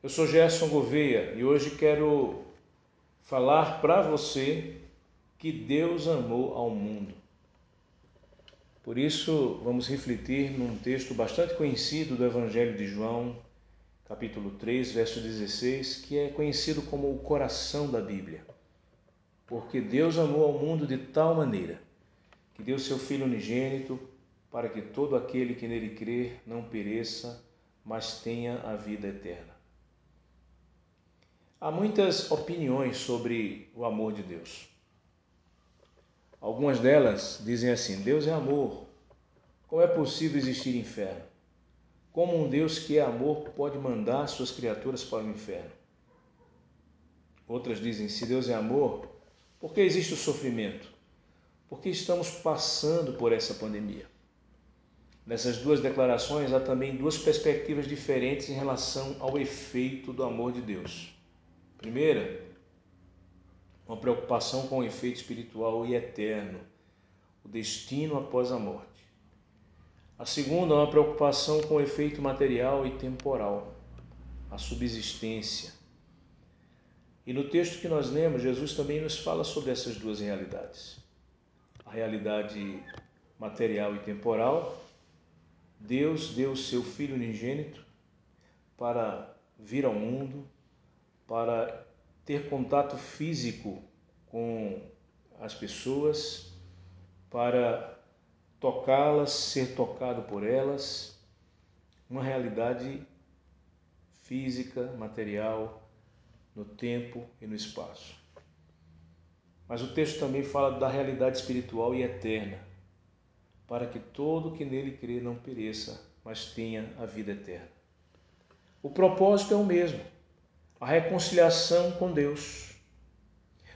Eu sou Gerson Gouveia e hoje quero falar para você que Deus amou ao mundo. Por isso, vamos refletir num texto bastante conhecido do Evangelho de João, capítulo 3, verso 16, que é conhecido como o coração da Bíblia. Porque Deus amou ao mundo de tal maneira que deu seu Filho unigênito para que todo aquele que nele crer não pereça, mas tenha a vida eterna. Há muitas opiniões sobre o amor de Deus. Algumas delas dizem assim: Deus é amor. Como é possível existir inferno? Como um Deus que é amor pode mandar suas criaturas para o inferno? Outras dizem: se Deus é amor, por que existe o sofrimento? Por que estamos passando por essa pandemia? Nessas duas declarações há também duas perspectivas diferentes em relação ao efeito do amor de Deus. Primeira, uma preocupação com o efeito espiritual e eterno, o destino após a morte. A segunda, uma preocupação com o efeito material e temporal, a subsistência. E no texto que nós lemos, Jesus também nos fala sobre essas duas realidades. A realidade material e temporal. Deus deu o seu Filho unigênito para vir ao mundo para ter contato físico com as pessoas, para tocá-las, ser tocado por elas, uma realidade física, material, no tempo e no espaço. Mas o texto também fala da realidade espiritual e eterna, para que todo que nele crê não pereça, mas tenha a vida eterna. O propósito é o mesmo a reconciliação com Deus.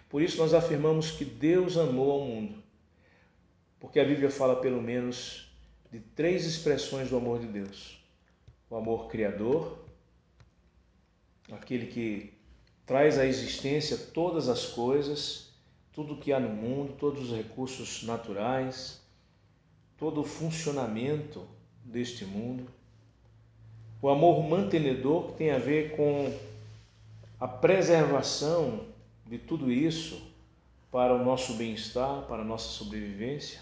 Por isso nós afirmamos que Deus amou ao mundo, porque a Bíblia fala pelo menos de três expressões do amor de Deus: o amor criador, aquele que traz à existência todas as coisas, tudo que há no mundo, todos os recursos naturais, todo o funcionamento deste mundo. O amor mantenedor, que tem a ver com a preservação de tudo isso para o nosso bem-estar, para a nossa sobrevivência.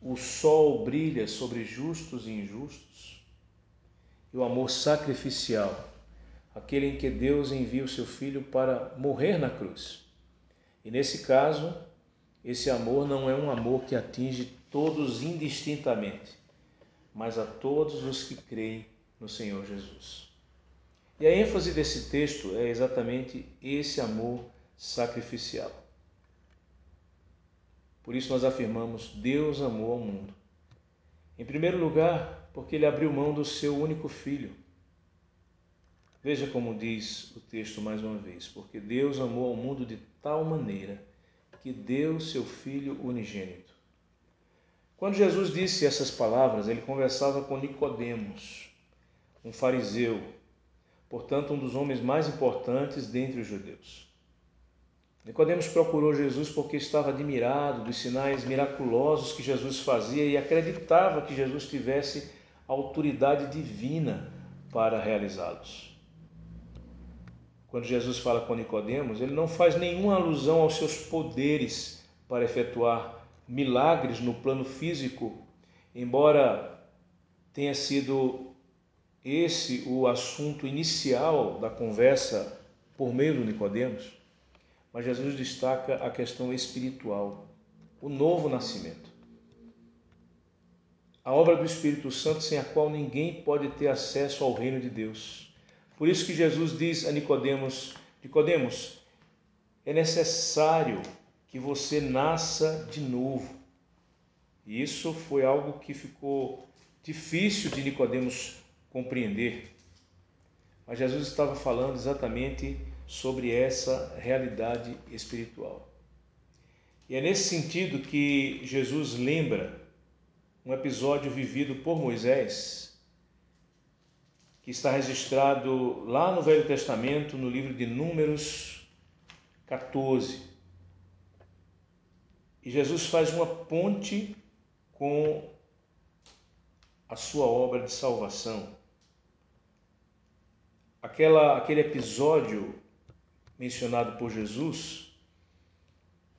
O sol brilha sobre justos e injustos. E o amor sacrificial, aquele em que Deus envia o seu filho para morrer na cruz. E nesse caso, esse amor não é um amor que atinge todos indistintamente, mas a todos os que creem no Senhor Jesus. E a ênfase desse texto é exatamente esse amor sacrificial. Por isso nós afirmamos: Deus amou ao mundo. Em primeiro lugar, porque ele abriu mão do seu único filho. Veja como diz o texto mais uma vez: porque Deus amou ao mundo de tal maneira que deu seu filho unigênito. Quando Jesus disse essas palavras, ele conversava com Nicodemos, um fariseu portanto, um dos homens mais importantes dentre os judeus. Nicodemos procurou Jesus porque estava admirado dos sinais miraculosos que Jesus fazia e acreditava que Jesus tivesse autoridade divina para realizá-los. Quando Jesus fala com Nicodemos, ele não faz nenhuma alusão aos seus poderes para efetuar milagres no plano físico, embora tenha sido esse o assunto inicial da conversa por meio do Nicodemos, mas Jesus destaca a questão espiritual, o novo nascimento. A obra do Espírito Santo sem a qual ninguém pode ter acesso ao reino de Deus. Por isso que Jesus diz a Nicodemos: Nicodemos, é necessário que você nasça de novo. E isso foi algo que ficou difícil de Nicodemos compreender. Mas Jesus estava falando exatamente sobre essa realidade espiritual. E é nesse sentido que Jesus lembra um episódio vivido por Moisés, que está registrado lá no Velho Testamento, no livro de Números 14. E Jesus faz uma ponte com a sua obra de salvação aquela, aquele episódio mencionado por Jesus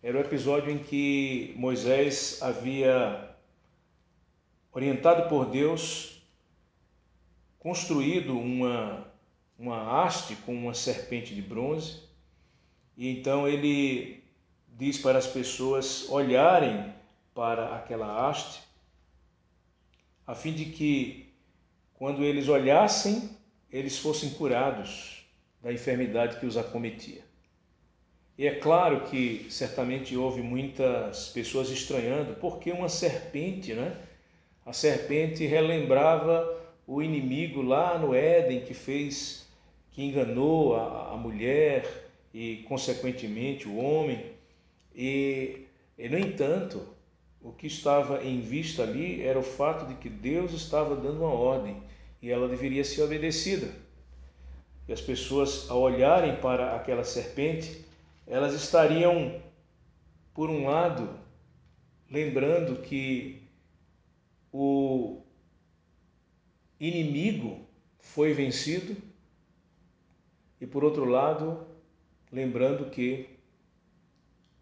era o episódio em que Moisés havia, orientado por Deus, construído uma, uma haste com uma serpente de bronze, e então ele diz para as pessoas olharem para aquela haste, a fim de que, quando eles olhassem, eles fossem curados da enfermidade que os acometia. E é claro que certamente houve muitas pessoas estranhando, porque uma serpente, né? A serpente relembrava o inimigo lá no Éden que fez, que enganou a, a mulher e, consequentemente, o homem. E, e, no entanto, o que estava em vista ali era o fato de que Deus estava dando uma ordem e ela deveria ser obedecida. E as pessoas, ao olharem para aquela serpente, elas estariam, por um lado, lembrando que o inimigo foi vencido, e por outro lado, lembrando que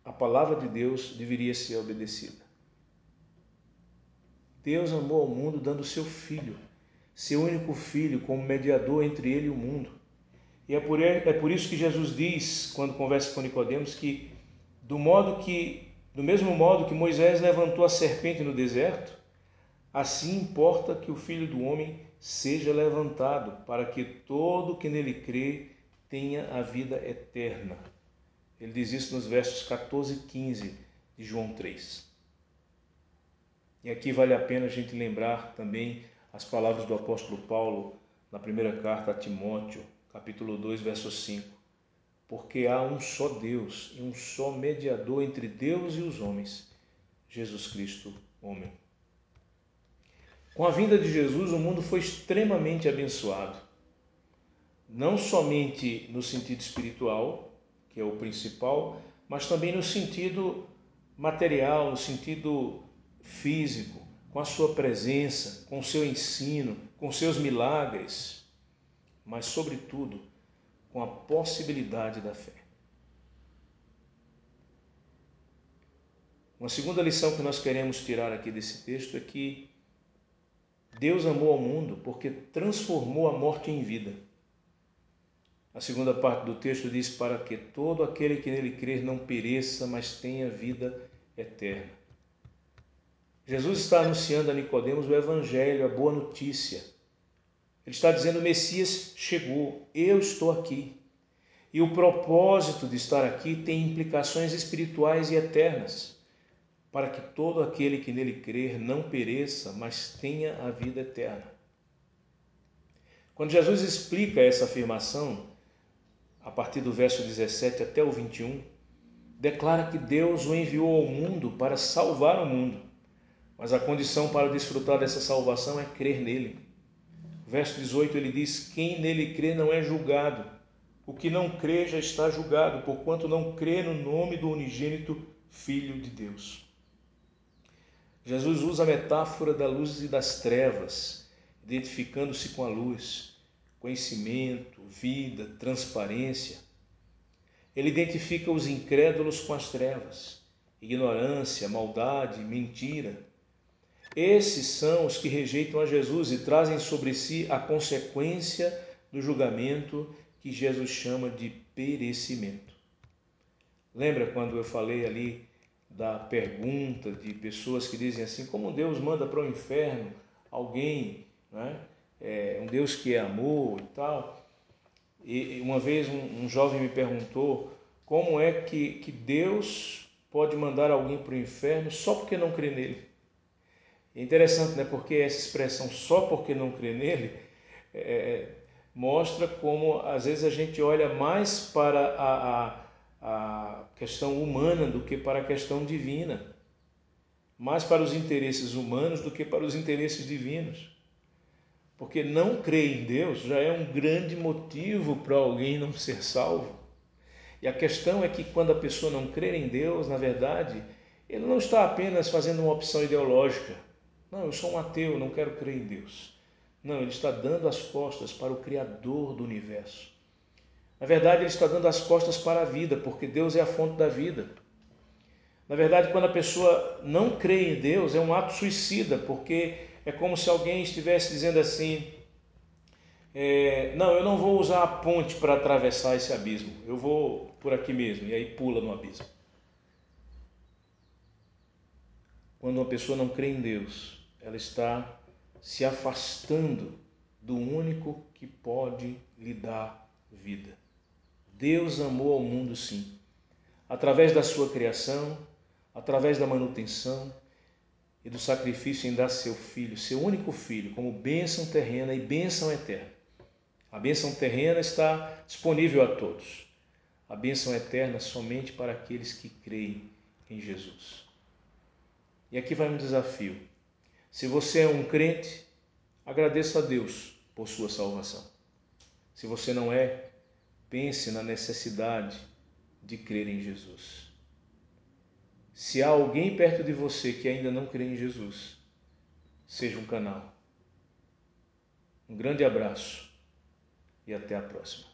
a palavra de Deus deveria ser obedecida. Deus amou ao mundo dando seu filho, seu único filho, como mediador entre ele e o mundo. E é por, é por isso que Jesus diz, quando conversa com Nicodemos, que do modo que, do mesmo modo que Moisés levantou a serpente no deserto, assim importa que o Filho do Homem seja levantado, para que todo que nele crê tenha a vida eterna. Ele diz isso nos versos 14 e 15 de João 3. E aqui vale a pena a gente lembrar também as palavras do apóstolo Paulo na primeira carta a Timóteo, capítulo 2, verso 5. Porque há um só Deus e um só mediador entre Deus e os homens, Jesus Cristo, homem. Com a vinda de Jesus, o mundo foi extremamente abençoado. Não somente no sentido espiritual, que é o principal, mas também no sentido material, no sentido físico, com a sua presença, com o seu ensino, com seus milagres, mas, sobretudo, com a possibilidade da fé. Uma segunda lição que nós queremos tirar aqui desse texto é que Deus amou ao mundo porque transformou a morte em vida. A segunda parte do texto diz: Para que todo aquele que nele crer não pereça, mas tenha vida eterna. Jesus está anunciando a Nicodemos o evangelho, a boa notícia. Ele está dizendo: o Messias chegou, eu estou aqui. E o propósito de estar aqui tem implicações espirituais e eternas, para que todo aquele que nele crer não pereça, mas tenha a vida eterna. Quando Jesus explica essa afirmação, a partir do verso 17 até o 21, declara que Deus o enviou ao mundo para salvar o mundo mas a condição para desfrutar dessa salvação é crer nele. Verso 18 ele diz: Quem nele crê não é julgado. O que não crê já está julgado, porquanto não crê no nome do unigênito Filho de Deus. Jesus usa a metáfora da luz e das trevas, identificando-se com a luz, conhecimento, vida, transparência. Ele identifica os incrédulos com as trevas, ignorância, maldade, mentira. Esses são os que rejeitam a Jesus e trazem sobre si a consequência do julgamento que Jesus chama de perecimento. Lembra quando eu falei ali da pergunta de pessoas que dizem assim: como Deus manda para o inferno alguém, né? É, um Deus que é amor e tal? E uma vez um, um jovem me perguntou como é que, que Deus pode mandar alguém para o inferno só porque não crê nele. É interessante, né? Porque essa expressão só porque não crê nele é, é, mostra como às vezes a gente olha mais para a, a, a questão humana do que para a questão divina, mais para os interesses humanos do que para os interesses divinos. Porque não crer em Deus já é um grande motivo para alguém não ser salvo. E a questão é que quando a pessoa não crê em Deus, na verdade, ele não está apenas fazendo uma opção ideológica não, eu sou um ateu, não quero crer em Deus. Não, ele está dando as costas para o Criador do universo. Na verdade, ele está dando as costas para a vida, porque Deus é a fonte da vida. Na verdade, quando a pessoa não crê em Deus, é um ato suicida, porque é como se alguém estivesse dizendo assim: é, Não, eu não vou usar a ponte para atravessar esse abismo, eu vou por aqui mesmo, e aí pula no abismo. Quando uma pessoa não crê em Deus, ela está se afastando do único que pode lhe dar vida. Deus amou ao mundo sim, através da sua criação, através da manutenção e do sacrifício em dar seu filho, seu único filho, como bênção terrena e bênção eterna. A bênção terrena está disponível a todos. A bênção eterna somente para aqueles que creem em Jesus. E aqui vai um desafio. Se você é um crente, agradeça a Deus por sua salvação. Se você não é, pense na necessidade de crer em Jesus. Se há alguém perto de você que ainda não crê em Jesus, seja um canal. Um grande abraço e até a próxima.